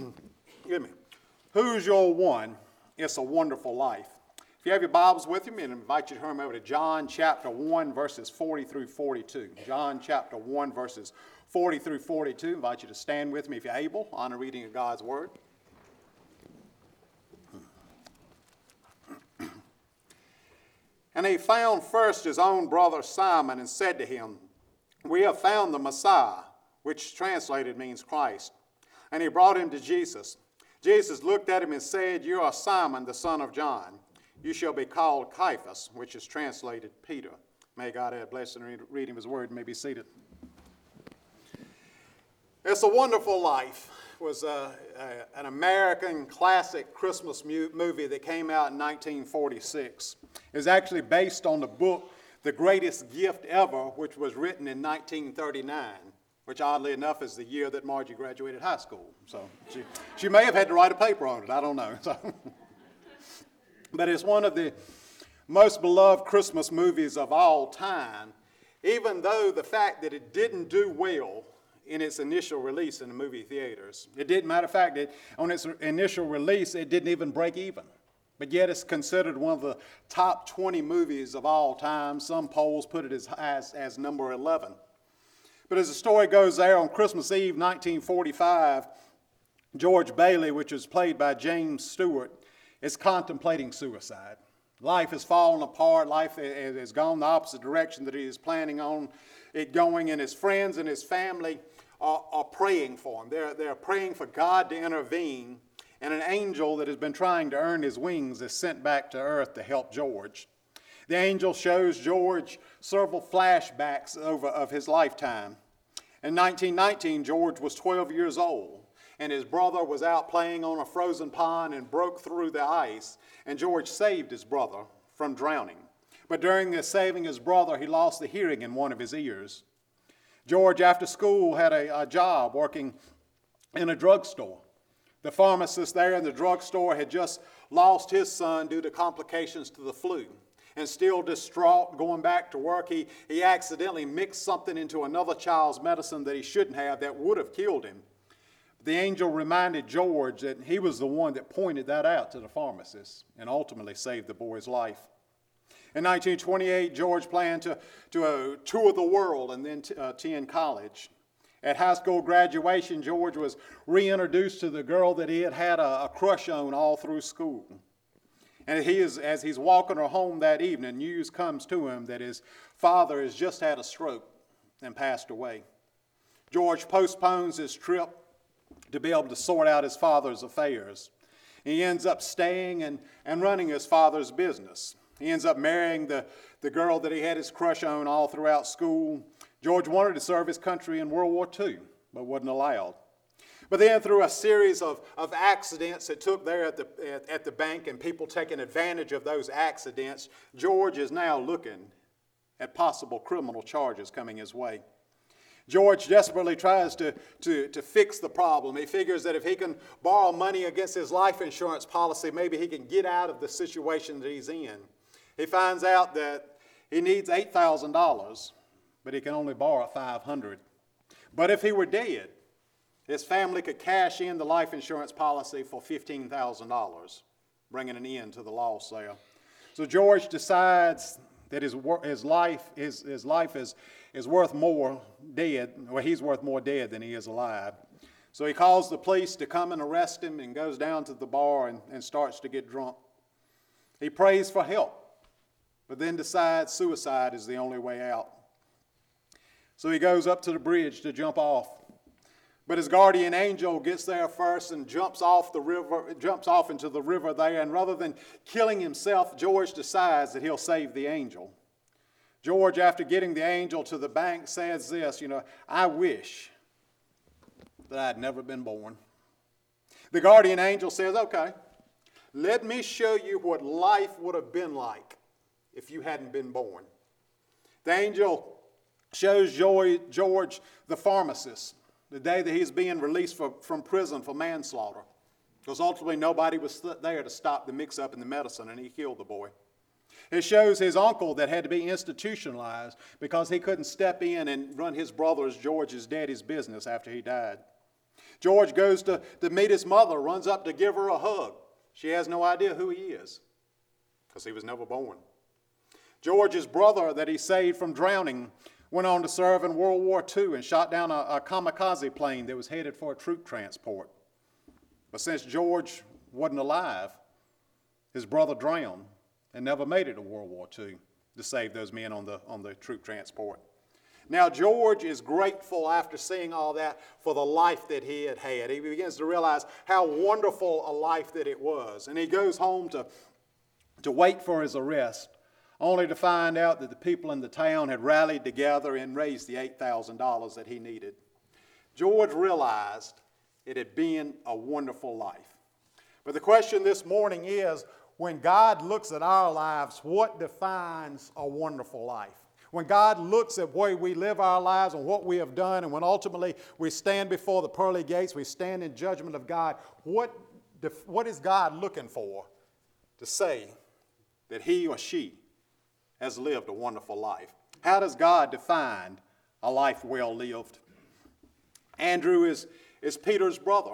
Give me. Who's your one? It's a wonderful life. If you have your Bibles with you, I invite you to turn over to John chapter 1, verses 40 through 42. John chapter 1, verses 40 through 42. I invite you to stand with me if you're able. on Honor reading of God's Word. And he found first his own brother Simon and said to him, We have found the Messiah, which translated means Christ. And he brought him to Jesus. Jesus looked at him and said, You are Simon, the son of John. You shall be called Cephas, which is translated Peter. May God add blessing and reading of his word. and may be seated. It's a Wonderful Life was a, a, an American classic Christmas mu- movie that came out in 1946. It was actually based on the book The Greatest Gift Ever, which was written in 1939 which oddly enough is the year that Margie graduated high school. So she, she may have had to write a paper on it, I don't know. So. but it's one of the most beloved Christmas movies of all time, even though the fact that it didn't do well in its initial release in the movie theaters. It didn't matter of fact that on its initial release it didn't even break even. But yet it's considered one of the top 20 movies of all time. Some polls put it as as, as number 11. But as the story goes there, on Christmas Eve 1945, George Bailey, which is played by James Stewart, is contemplating suicide. Life has fallen apart. Life has gone the opposite direction that he is planning on it going, and his friends and his family are, are praying for him. They're, they're praying for God to intervene, and an angel that has been trying to earn his wings is sent back to earth to help George. The angel shows George several flashbacks over of his lifetime. In 1919, George was 12 years old, and his brother was out playing on a frozen pond and broke through the ice, and George saved his brother from drowning. But during the saving his brother, he lost the hearing in one of his ears. George, after school, had a, a job working in a drugstore. The pharmacist there in the drugstore had just lost his son due to complications to the flu and still distraught, going back to work, he, he accidentally mixed something into another child's medicine that he shouldn't have that would have killed him. The angel reminded George that he was the one that pointed that out to the pharmacist and ultimately saved the boy's life. In 1928, George planned to, to uh, tour the world and then t- uh, attend college. At high school graduation, George was reintroduced to the girl that he had had a, a crush on all through school. And he is, as he's walking her home that evening, news comes to him that his father has just had a stroke and passed away. George postpones his trip to be able to sort out his father's affairs. He ends up staying and, and running his father's business. He ends up marrying the, the girl that he had his crush on all throughout school. George wanted to serve his country in World War II, but wasn't allowed. But then, through a series of, of accidents that took there at the, at, at the bank and people taking advantage of those accidents, George is now looking at possible criminal charges coming his way. George desperately tries to, to, to fix the problem. He figures that if he can borrow money against his life insurance policy, maybe he can get out of the situation that he's in. He finds out that he needs $8,000, but he can only borrow 500 But if he were dead, his family could cash in the life insurance policy for $15,000, bringing an end to the loss there. So George decides that his, his life, his, his life is, is worth more dead, or he's worth more dead than he is alive. So he calls the police to come and arrest him and goes down to the bar and, and starts to get drunk. He prays for help, but then decides suicide is the only way out. So he goes up to the bridge to jump off. But his guardian angel gets there first and jumps off the river, jumps off into the river there, and rather than killing himself, George decides that he'll save the angel. George, after getting the angel to the bank, says this, you know, I wish that I'd never been born. The guardian angel says, okay, let me show you what life would have been like if you hadn't been born. The angel shows George the pharmacist the day that he's being released for, from prison for manslaughter. Because ultimately nobody was there to stop the mix up in the medicine, and he killed the boy. It shows his uncle that had to be institutionalized because he couldn't step in and run his brother's, George's daddy's business after he died. George goes to, to meet his mother, runs up to give her a hug. She has no idea who he is because he was never born. George's brother, that he saved from drowning, went on to serve in World War II and shot down a, a kamikaze plane that was headed for a troop transport. But since George wasn't alive, his brother drowned and never made it to World War II to save those men on the, on the troop transport. Now, George is grateful after seeing all that for the life that he had had. He begins to realize how wonderful a life that it was. And he goes home to, to wait for his arrest, only to find out that the people in the town had rallied together and raised the $8,000 that he needed. George realized it had been a wonderful life. But the question this morning is when God looks at our lives, what defines a wonderful life? When God looks at way we live our lives and what we have done, and when ultimately we stand before the pearly gates, we stand in judgment of God, what, def- what is God looking for to say that he or she has lived a wonderful life? How does God define a life well lived? Andrew is, is Peter's brother.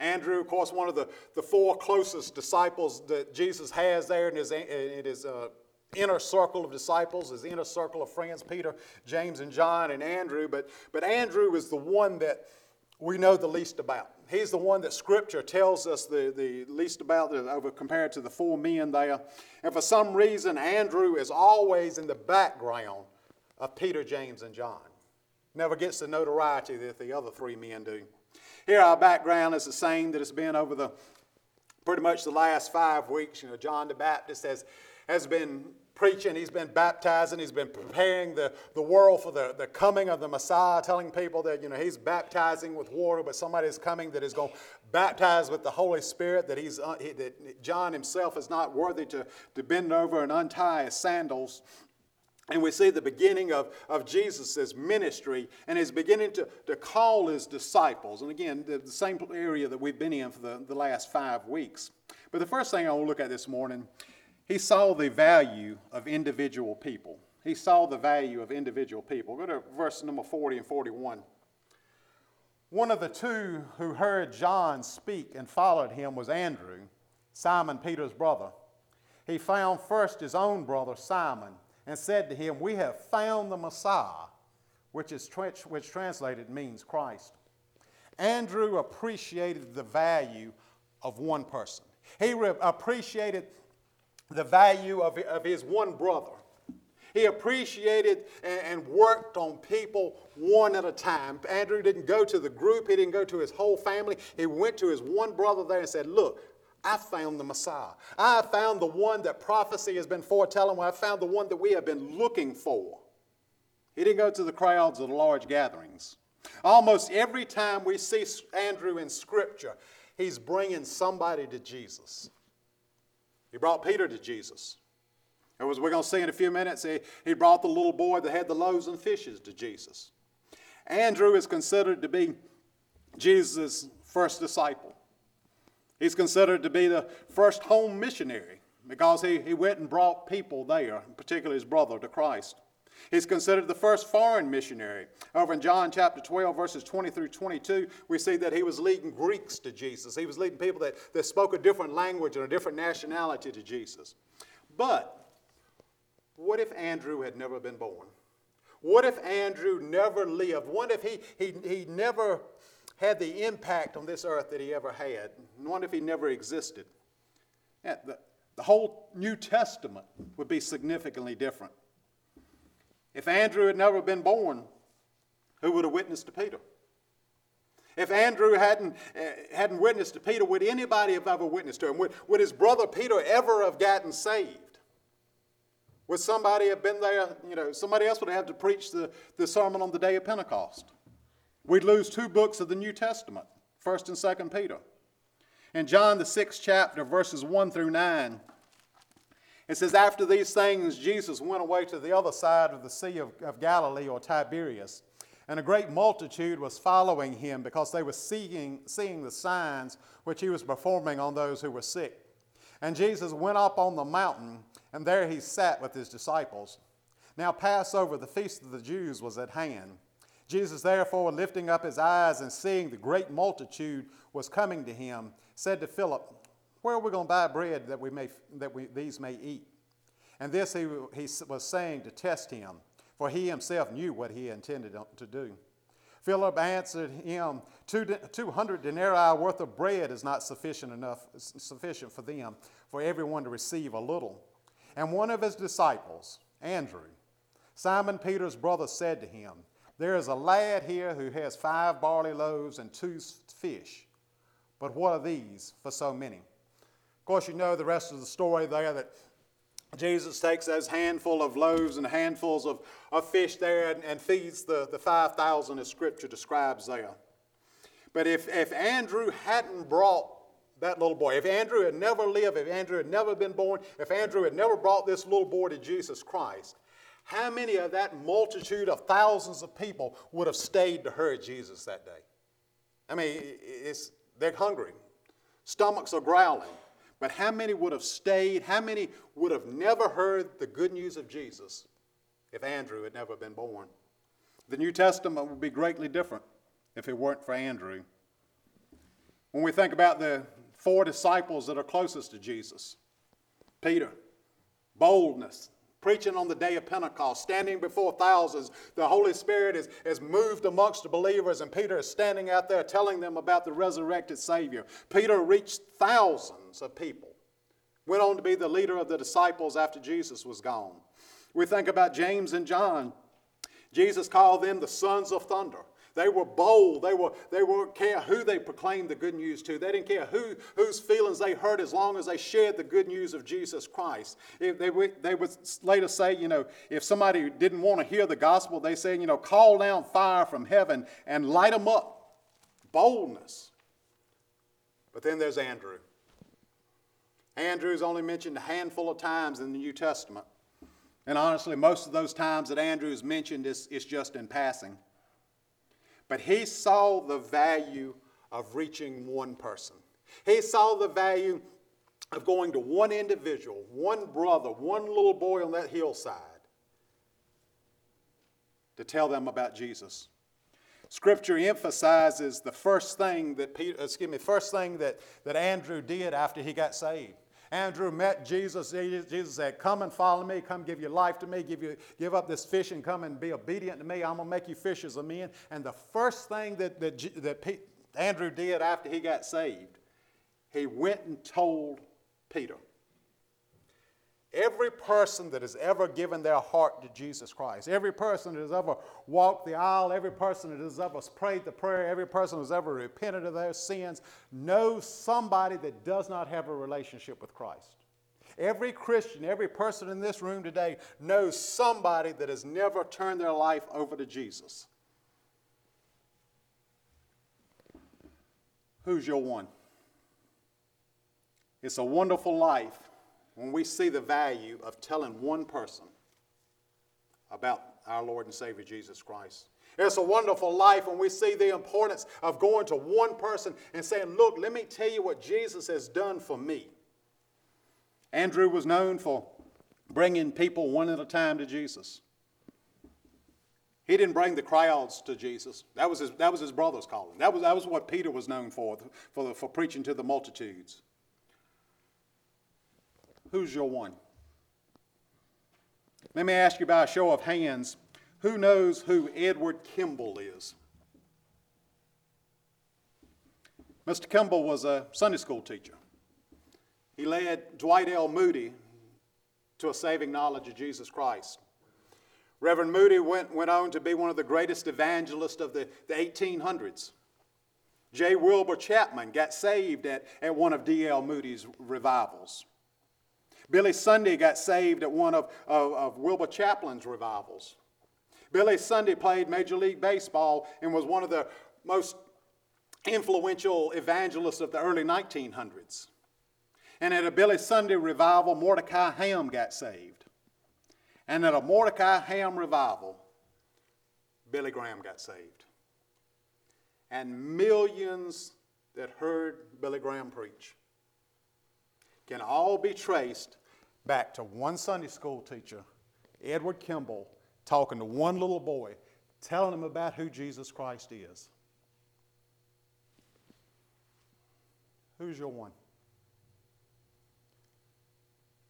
Andrew, of course, one of the, the four closest disciples that Jesus has there in his, in his uh, inner circle of disciples, his inner circle of friends, Peter, James, and John, and Andrew. But, but Andrew is the one that we know the least about. He's the one that Scripture tells us the, the least about over compared to the four men there. And for some reason, Andrew is always in the background of Peter, James, and John. Never gets the notoriety that the other three men do. Here, our background is the same that it's been over the pretty much the last five weeks. You know, John the Baptist has, has been preaching, he's been baptizing, he's been preparing the, the world for the, the coming of the Messiah, telling people that, you know, he's baptizing with water, but somebody is coming that is going to baptize with the Holy Spirit, that, he's, uh, he, that John himself is not worthy to, to bend over and untie his sandals. And we see the beginning of, of Jesus' ministry, and he's beginning to, to call his disciples. And again, the, the same area that we've been in for the, the last five weeks. But the first thing I want to look at this morning, he saw the value of individual people. He saw the value of individual people. Go to verse number 40 and 41. One of the two who heard John speak and followed him was Andrew, Simon Peter's brother. He found first his own brother Simon and said to him, We have found the Messiah, which, is which translated means Christ. Andrew appreciated the value of one person. He re- appreciated the value of, of his one brother. He appreciated and, worked on people one at a time. Andrew didn't go to the group, he didn't go to his whole family. He went to his one brother there and said, Look, I found the Messiah. I found the one that prophecy has been foretelling. I found the one that we have been looking for. He didn't go to the crowds of the large gatherings. Almost every time we see Andrew in Scripture, he's bringing somebody to Jesus. He brought Peter to Jesus. As we're going to see in a few minutes, he, he brought the little boy that had the loaves and fishes to Jesus. Andrew is considered to be Jesus' first disciple. He's considered to be the first home missionary because he, he went and brought people there, particularly his brother, to Christ. He's considered the first foreign missionary. Over in John chapter 12, verses 20 through 22, we see that he was leading Greeks to Jesus. He was leading people that, that spoke a different language and a different nationality to Jesus. But what if Andrew had never been born? What if Andrew never lived? What if he, he, he never had the impact on this earth that he ever had. What if he never existed? Yeah, the, the whole New Testament would be significantly different. If Andrew had never been born, who would have witnessed to Peter? If Andrew hadn't, uh, hadn't witnessed to Peter, would anybody have ever witnessed to him? Would, would his brother Peter ever have gotten saved? Would somebody have been there? You know, somebody else would have to preach the, the sermon on the day of Pentecost. We'd lose two books of the New Testament, 1st and 2nd Peter. In John, the sixth chapter, verses 1 through 9, it says, After these things, Jesus went away to the other side of the Sea of, of Galilee or Tiberias, and a great multitude was following him because they were seeing, seeing the signs which he was performing on those who were sick. And Jesus went up on the mountain, and there he sat with his disciples. Now, Passover, the feast of the Jews, was at hand. Jesus, therefore, lifting up his eyes and seeing the great multitude was coming to him, said to Philip, Where are we going to buy bread that, we may, that we, these may eat? And this he, he was saying to test him, for he himself knew what he intended to do. Philip answered him, 200 denarii worth of bread is not sufficient enough, sufficient for them, for everyone to receive a little. And one of his disciples, Andrew, Simon Peter's brother, said to him, There is a lad here who has five barley loaves and two fish. But what are these for so many? Of course, you know the rest of the story there that Jesus takes those handful of loaves and handfuls of, of fish there and, and feeds the, the 5,000 as Scripture describes there. But if, if Andrew hadn't brought that little boy, if Andrew had never lived, if Andrew had never been born, if Andrew had never brought this little boy to Jesus Christ, how many of that multitude of thousands of people would have stayed to hear Jesus that day? I mean, it's, they're hungry, stomachs are growling. But how many would have stayed? How many would have never heard the good news of Jesus if Andrew had never been born? The New Testament would be greatly different if it weren't for Andrew. When we think about the four disciples that are closest to Jesus Peter, boldness, preaching on the day of Pentecost, standing before thousands. The Holy Spirit is, is moved amongst the believers, and Peter is standing out there telling them about the resurrected Savior. Peter reached thousands of people, went on to be the leader of the disciples after Jesus was gone. We think about James and John. Jesus called them the sons of thunder. They were bold. They were they weren't care who they proclaimed the good news to. They didn't care who whose feelings they hurt as long as they shared the good news of Jesus Christ. If they would they would later say, you know, if somebody didn't want to hear the gospel, they say, you know, call down fire from heaven and light them up. Boldness. But then there's Andrew. Andrew is only mentioned a handful of times in the New Testament. And honestly, most of those times that Andrew is mentioned is, is just in passing. But he saw the value of reaching one person. He saw the value of going to one individual, one brother, one little boy on that hillside to tell them about Jesus. Scripture emphasizes the first thing that Peter, excuse me, first thing that, that Andrew did after he got saved. Andrew met Jesus. Jesus said, Come and follow me. Come give your life to me. Give, you, give up this fish and come and be obedient to me. I'm going to make you fishers of men. And the first thing that, that, that Andrew did after he got saved, he went and told Peter. Every person that has ever given their heart to Jesus Christ, every person that has ever walked the aisle, every person that has ever prayed the prayer, every person who has ever repented of their sins knows somebody that does not have a relationship with Christ. Every Christian, every person in this room today knows somebody that has never turned their life over to Jesus. Who's your one? It's a wonderful life when we see the value of telling one person about our Lord and Savior Jesus Christ. It's a wonderful life when we see the importance of going to one person and saying, Look, let me tell you what Jesus has done for me. Andrew was known for bringing people one at a time to Jesus. He didn't bring the crowds to Jesus. That was his, that was his brother's calling. That was, that was what Peter was known for, for, for preaching to the multitudes. Who's your one? Let me ask you by a show of hands who knows who Edward Kimball is? Mr. Kimball was a Sunday school teacher. He led Dwight L. Moody to a saving knowledge of Jesus Christ. Reverend Moody went, went on to be one of the greatest evangelists of the, the 1800s. J. Wilbur Chapman got saved at, at one of D.L. Moody's revivals. Billy Sunday got saved at one of, of, of Wilbur Chapman's revivals. Billy Sunday played Major League Baseball and was one of the most influential evangelists of the early 1900s. And at a Billy Sunday revival, Mordecai Ham got saved. And at a Mordecai Ham revival, Billy Graham got saved. And millions that heard Billy Graham preach can all be traced back to one Sunday school teacher, Edward Kimball, talking to one little boy, telling him about who Jesus Christ is. Who's your one?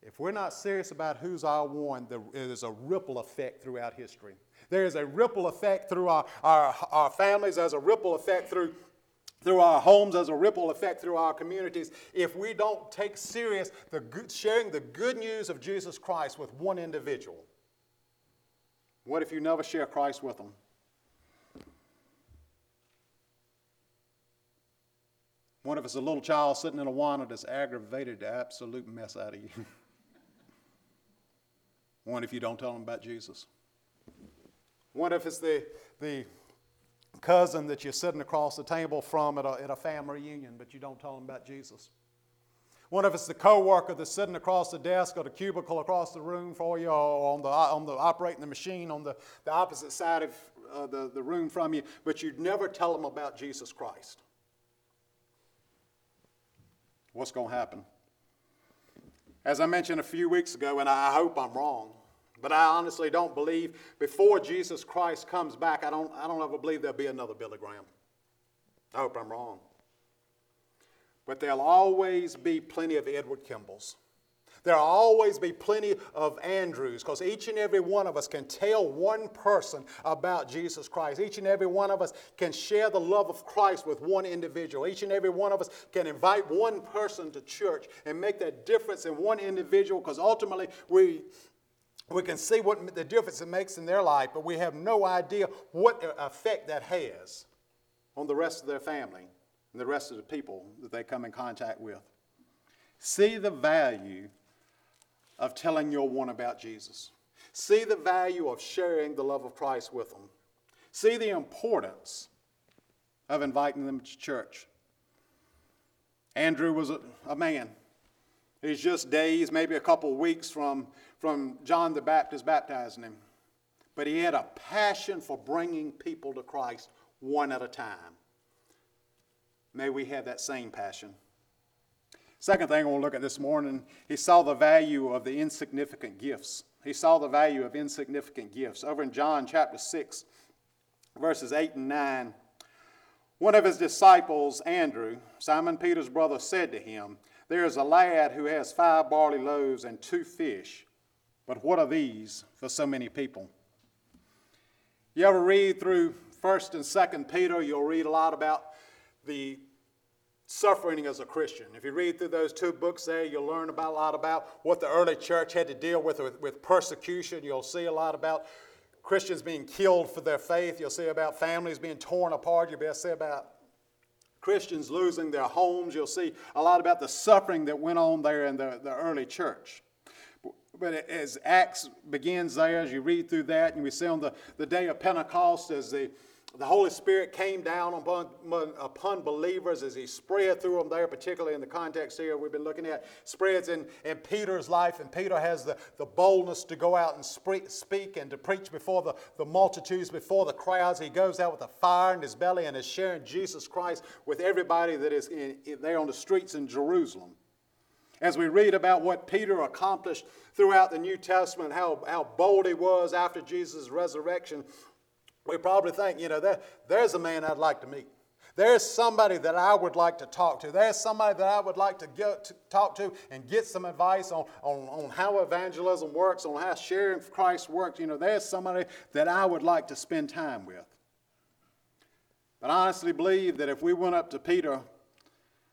If we're not serious about who's our one, there is a ripple effect throughout history. There is a ripple effect through our, our, our families, there's a ripple effect through, through our homes, as a ripple effect through our communities. If we don't take serious the good, sharing the good news of Jesus Christ with one individual, what if you never share Christ with them? What if it's a little child sitting in a Awana that's aggravated the absolute mess out of you? What if you don't tell them about Jesus? What if it's the, the cousin that you're sitting across the table from at a, at a family reunion, but you don't tell them about Jesus? One of it's the coworker that's sitting across the desk or the cubicle across the room for you, or on the, on the operating the machine on the, the opposite side of uh, the, the room from you, but you'd never tell them about Jesus Christ? What's going to happen? As I mentioned a few weeks ago, and I hope I'm wrong, but I honestly don't believe before Jesus Christ comes back, I don't, I don't ever believe there'll be another Billy Graham. I hope I'm wrong. But there'll always be plenty of Edward Kimballs. There'll always be plenty of Andrews because each and every one of us can tell one person about Jesus Christ. Each and every one of us can share the love of Christ with one individual. Each and every one of us can invite one person to church and make that difference in one individual because ultimately we, we can see what the difference it makes in their life, but we have no idea what effect that has on the rest of their family and the rest of the people that they come in contact with. See the value of telling your one about Jesus. See the value of sharing the love of Christ with them. See the importance of inviting them to church. Andrew was a, a man. He's just days, maybe a couple weeks from, from John the Baptist baptizing him. But he had a passion for bringing people to Christ one at a time. May we have that same passion. Second thing I want to look at this morning, he saw the value of the insignificant gifts. He saw the value of insignificant gifts. Over in John chapter 6, verses 8 and 9, one of his disciples, Andrew, Simon Peter's brother, said to him, There is a lad who has five barley loaves and two fish, but what are these for so many people? You ever read through 1st and 2nd Peter, you'll read a lot about the suffering as a Christian. If you read through those two books there, you'll learn about a lot about what the early church had to deal with, with with, persecution. You'll see a lot about Christians being killed for their faith. You'll see about families being torn apart. You'll see about Christians losing their homes. You'll see a lot about the suffering that went on there in the, the early church. But as Acts begins there, as you read through that, and we see on the, the day of Pentecost, as the the Holy Spirit came down upon, upon believers as He spread through them there, particularly in the context here we've been looking at, spreads in, in Peter's life, and Peter has the, the boldness to go out and speak and to preach before the, the multitudes, before the crowds. He goes out with a fire in his belly and is sharing Jesus Christ with everybody that is in, in, there on the streets in Jerusalem. As we read about what Peter accomplished throughout the New Testament, how, how bold he was after Jesus' resurrection, we probably think, you know, there, there's a man I'd like to meet. There's somebody that I would like to talk to. There's somebody that I would like to, get, to talk to and get some advice on, on, on how evangelism works, on how sharing Christ works. You know, there's somebody that I would like to spend time with. But I honestly believe that if we went up to Peter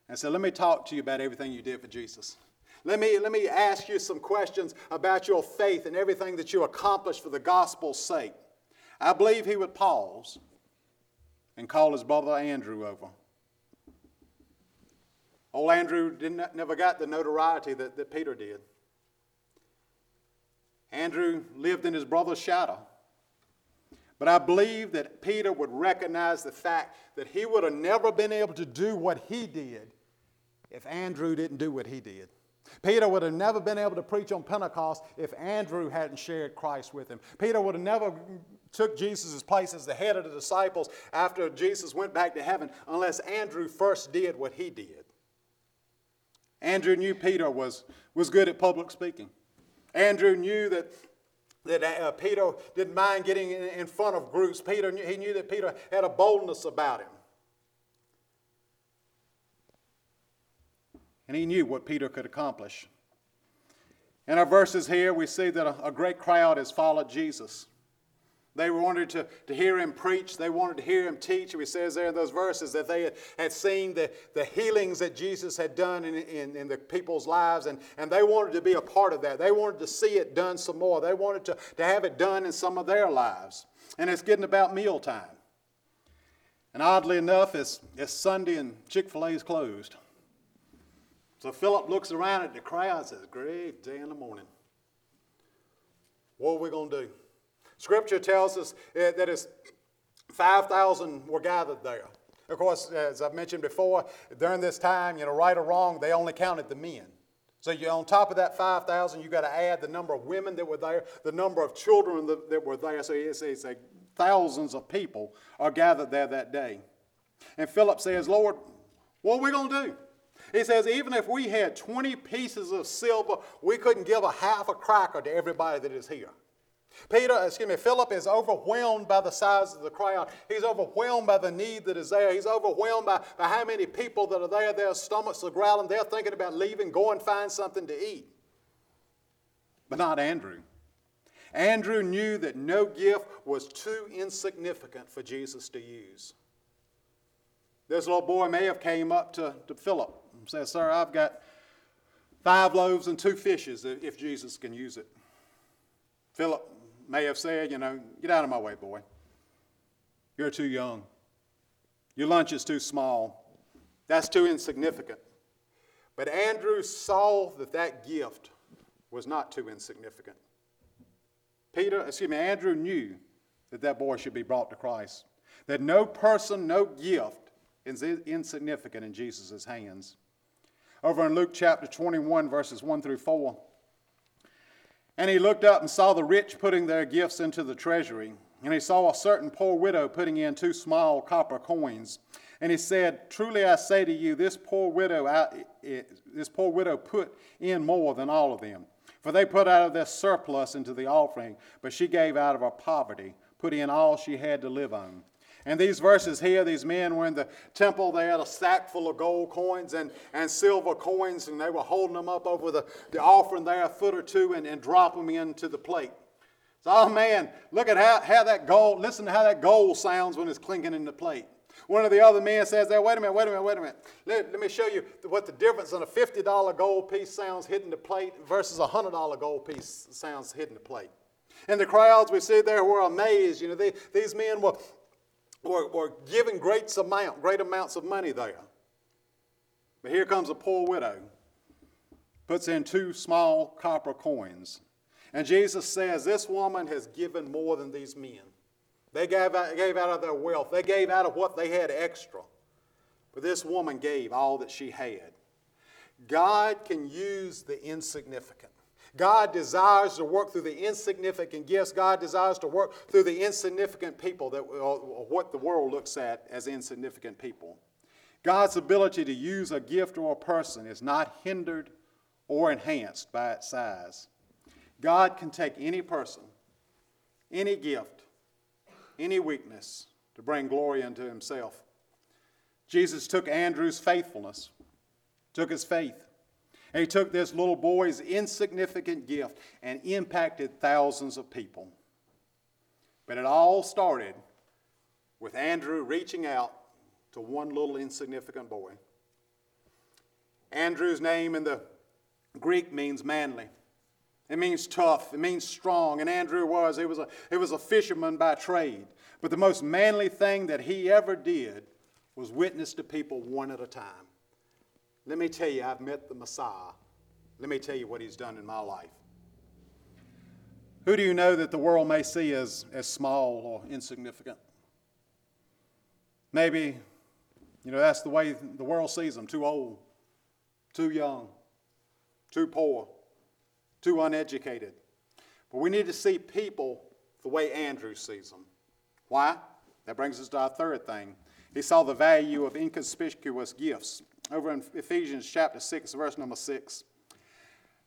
and said, Let me talk to you about everything you did for Jesus. Let me, let me ask you some questions about your faith and everything that you accomplished for the gospel's sake. I believe he would pause and call his brother Andrew over. Old Andrew didn't, never got the notoriety that, that Peter did. Andrew lived in his brother's shadow. But I believe that Peter would recognize the fact that he would have never been able to do what he did if Andrew didn't do what he did. Peter would have never been able to preach on Pentecost if Andrew hadn't shared Christ with him. Peter would have never took Jesus' place as the head of the disciples after Jesus went back to heaven unless Andrew first did what he did. Andrew knew Peter was, was good at public speaking. Andrew knew that that uh, Peter didn't mind getting in, front of groups. Peter, knew- he knew that Peter had a boldness about him. And he knew what Peter could accomplish. In our verses here, we see that a, a great crowd has followed Jesus. They wanted to, to hear him preach. They wanted to hear him teach. He says there in those verses that they had, had seen the, the healings that Jesus had done in, in, in the people's lives, and, and they wanted to be a part of that. They wanted to see it done some more. They wanted to, to have it done in some of their lives. And it's getting about mealtime. And oddly enough, it's, it's Sunday and Chick fil A is closed. So Philip looks around at the crowd and says, Great day in the morning. What are we going to do? Scripture tells us uh, that it's 5,000 were gathered there. Of course, as I've mentioned before, during this time, you know, right or wrong, they only counted the men. So you on top of that 5,000, you got to add the number of women that were there, the number of children that, that were there. So it's, it's like thousands of people are gathered there that day. And Philip says, Lord, what are we going to do? He says, even if we had 20 pieces of silver, we couldn't give a half a cracker to everybody that is here. Peter, excuse me, Philip is overwhelmed by the size of the crowd. He's overwhelmed by the need that is there. He's overwhelmed by, by how many people that are there. Their stomachs are growling. They're thinking about leaving, go and find something to eat. But not Andrew. Andrew knew that no gift was too insignificant for Jesus to use. This little boy may have came up to, to Philip said, Sir, I've got five loaves and two fishes if Jesus can use it. Philip may have said, you know, get out of my way, boy. You're too young. Your lunch is too small. That's too insignificant. But Andrew saw that that gift was not too insignificant. Peter, excuse me, Andrew knew that that boy should be brought to Christ. That no person, no gift is insignificant in Jesus' hands. Over in Luke chapter 21, verses 1 through 4, and he looked up and saw the rich putting their gifts into the treasury. And he saw a certain poor widow putting in two small copper coins. And he said, Truly I say to you, this poor widow, this poor widow put in more than all of them. For they put out of their surplus into the offering, but she gave out of her poverty, put in all she had to live on. And these verses here, these men were in the temple. They had a sack full of gold coins and, and silver coins, and they were holding them up over the, the offering there a foot or two and, and drop them into the plate. So, oh man, look at how, how that gold, listen to how that gold sounds when it's clinking in the plate. One of the other men says, there, wait a minute, wait a minute, wait a minute. Let, let me show you what the difference in a $50 gold piece sounds hitting the plate versus a $100 gold piece sounds hitting the plate. And the crowds we see there were amazed. You know, they, these men were were, were giving great, amount, great amounts of money there. But here comes a poor widow, puts in two small copper coins. And Jesus says, This woman has given more than these men. They gave out, gave out of their wealth, they gave out of what they had extra. But this woman gave all that she had. God can use the insignificant. God desires to work through the insignificant gifts. God desires to work through the insignificant people that what the world looks at as insignificant people. God's ability to use a gift or a person is not hindered or enhanced by its size. God can take any person, any gift, any weakness to bring glory unto himself. Jesus took Andrew's faithfulness, took his faith, and he took this little boy's insignificant gift and impacted thousands of people. But it all started with Andrew reaching out to one little insignificant boy. Andrew's name in the Greek means manly. It means tough. It means strong. And Andrew was. He was a, he was a fisherman by trade. But the most manly thing that he ever did was witness to people one at a time. Let me tell you, I've met the Messiah. Let me tell you what he's done in my life. Who do you know that the world may see as, as small or insignificant? Maybe, you know, that's the way the world sees them too old, too young, too poor, too uneducated. But we need to see people the way Andrew sees them. Why? That brings us to our third thing. He saw the value of inconspicuous gifts over in Ephesians chapter 6, verse number 6.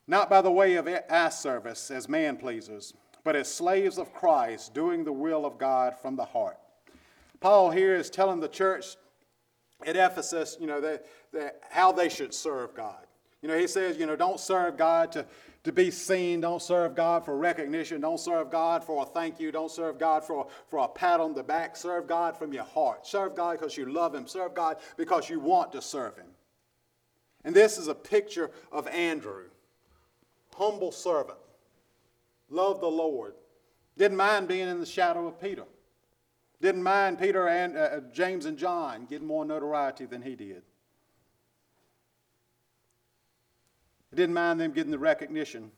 Not by the way of eye service as man pleasers, but as slaves of Christ, doing the will of God from the heart. Paul here is telling the church at Ephesus, you know, that, that how they should serve God. You know, he says, you know, don't serve God to, to be seen. Don't serve God for recognition. Don't serve God for a thank you. Don't serve God for, for a pat on the back. Serve God from your heart. Serve God because you love Him. Serve God because you want to serve Him. And this is a picture of Andrew, humble servant, loved the Lord, didn't mind being in the shadow of Peter, didn't mind Peter and uh, James and John getting more notoriety than he did. He didn't mind them getting the recognition.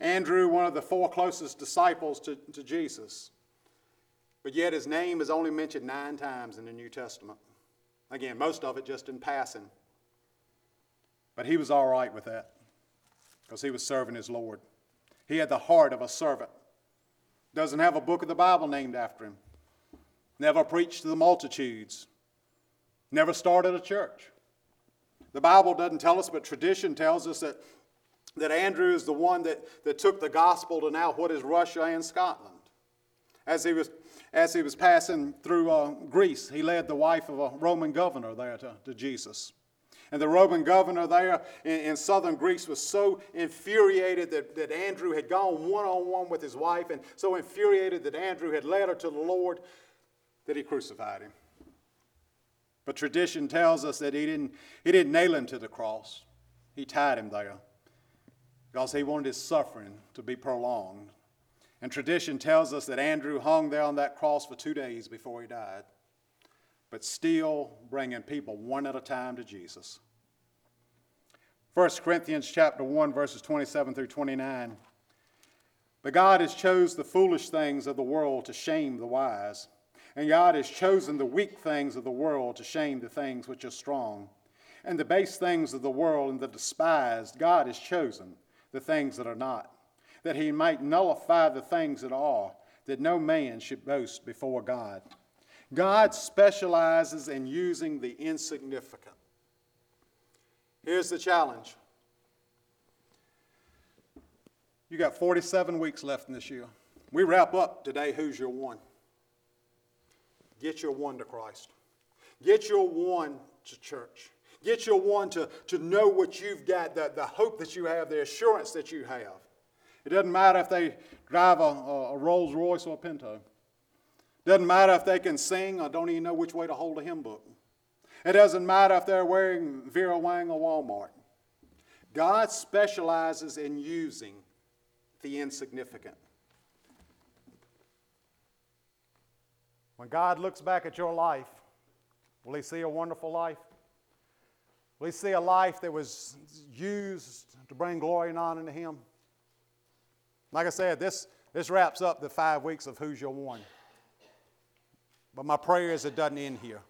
Andrew, one of the four closest disciples to, to Jesus, but yet his name is only mentioned nine times in the New Testament. Again, most of it just in passing. But he was all right with that because he was serving his Lord. He had the heart of a servant. Doesn't have a book of the Bible named after him. Never preached to the multitudes. Never started a church. The Bible doesn't tell us, but tradition tells us that, that Andrew is the one that, that took the gospel to now what is Russia and Scotland. As he was, as he was passing through uh, Greece, he led the wife of a Roman governor there to, to Jesus. And the Roman governor there in, in, southern Greece was so infuriated that, that Andrew had gone one on one with his wife, and so infuriated that Andrew had led her to the Lord that he crucified him. But tradition tells us that he didn't, he didn't nail him to the cross, he tied him there because he wanted his suffering to be prolonged. And tradition tells us that Andrew hung there on that cross for two days before he died, but still bringing people one at a time to Jesus. 1 Corinthians chapter 1 verses 27 through 29. But God has chose the foolish things of the world to shame the wise. And God has chosen the weak things of the world to shame the things which are strong. And the base things of the world and the despised, God has chosen the things that are not, that he might nullify the things that are, that no man should boast before God. God specializes in using the insignificant. Here's the challenge you got 47 weeks left in this year. We wrap up today. Who's your one? Get your one to Christ. Get your one to church. Get your one to, to know what you've got, the, the hope that you have, the assurance that you have. It doesn't matter if they drive a, a Rolls Royce or a Pinto. Doesn't matter if they can sing or don't even know which way to hold a hymn book. It doesn't matter if they're wearing Vera Wang or Walmart. God specializes in using the insignificant. When God looks back at your life, will He see a wonderful life? Will He see a life that was used to bring glory and honor to Him? Like I said, this, this wraps up the five weeks of Who's Your One. But my prayer is it doesn't end here.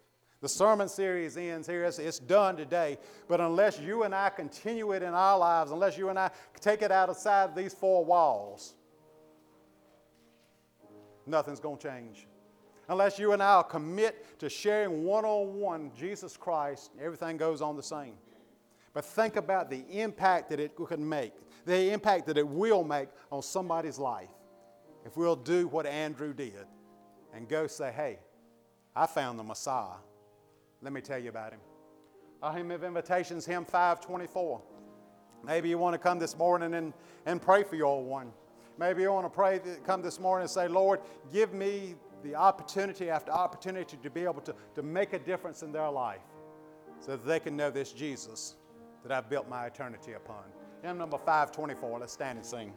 The sermon series ends here. It's, it's, done today. But unless you and I continue it in our lives, unless you and I take it outside these four walls, nothing's going to change unless you and I commit to sharing one on one Jesus Christ, everything goes on the same. But think about the impact that it could make, the impact that it will make on somebody's life if we'll do what Andrew did and go say, hey, I found the Messiah. Let me tell you about him. Our hymn of invitations, hymn 524. Maybe you want to come this morning and, and pray for your one. Maybe you want to pray, come this morning and say, Lord, give me the opportunity after opportunity to be able to, to make a difference in their life so that they can know this Jesus that I've built my eternity upon. Hymn number 524. Let's stand and sing.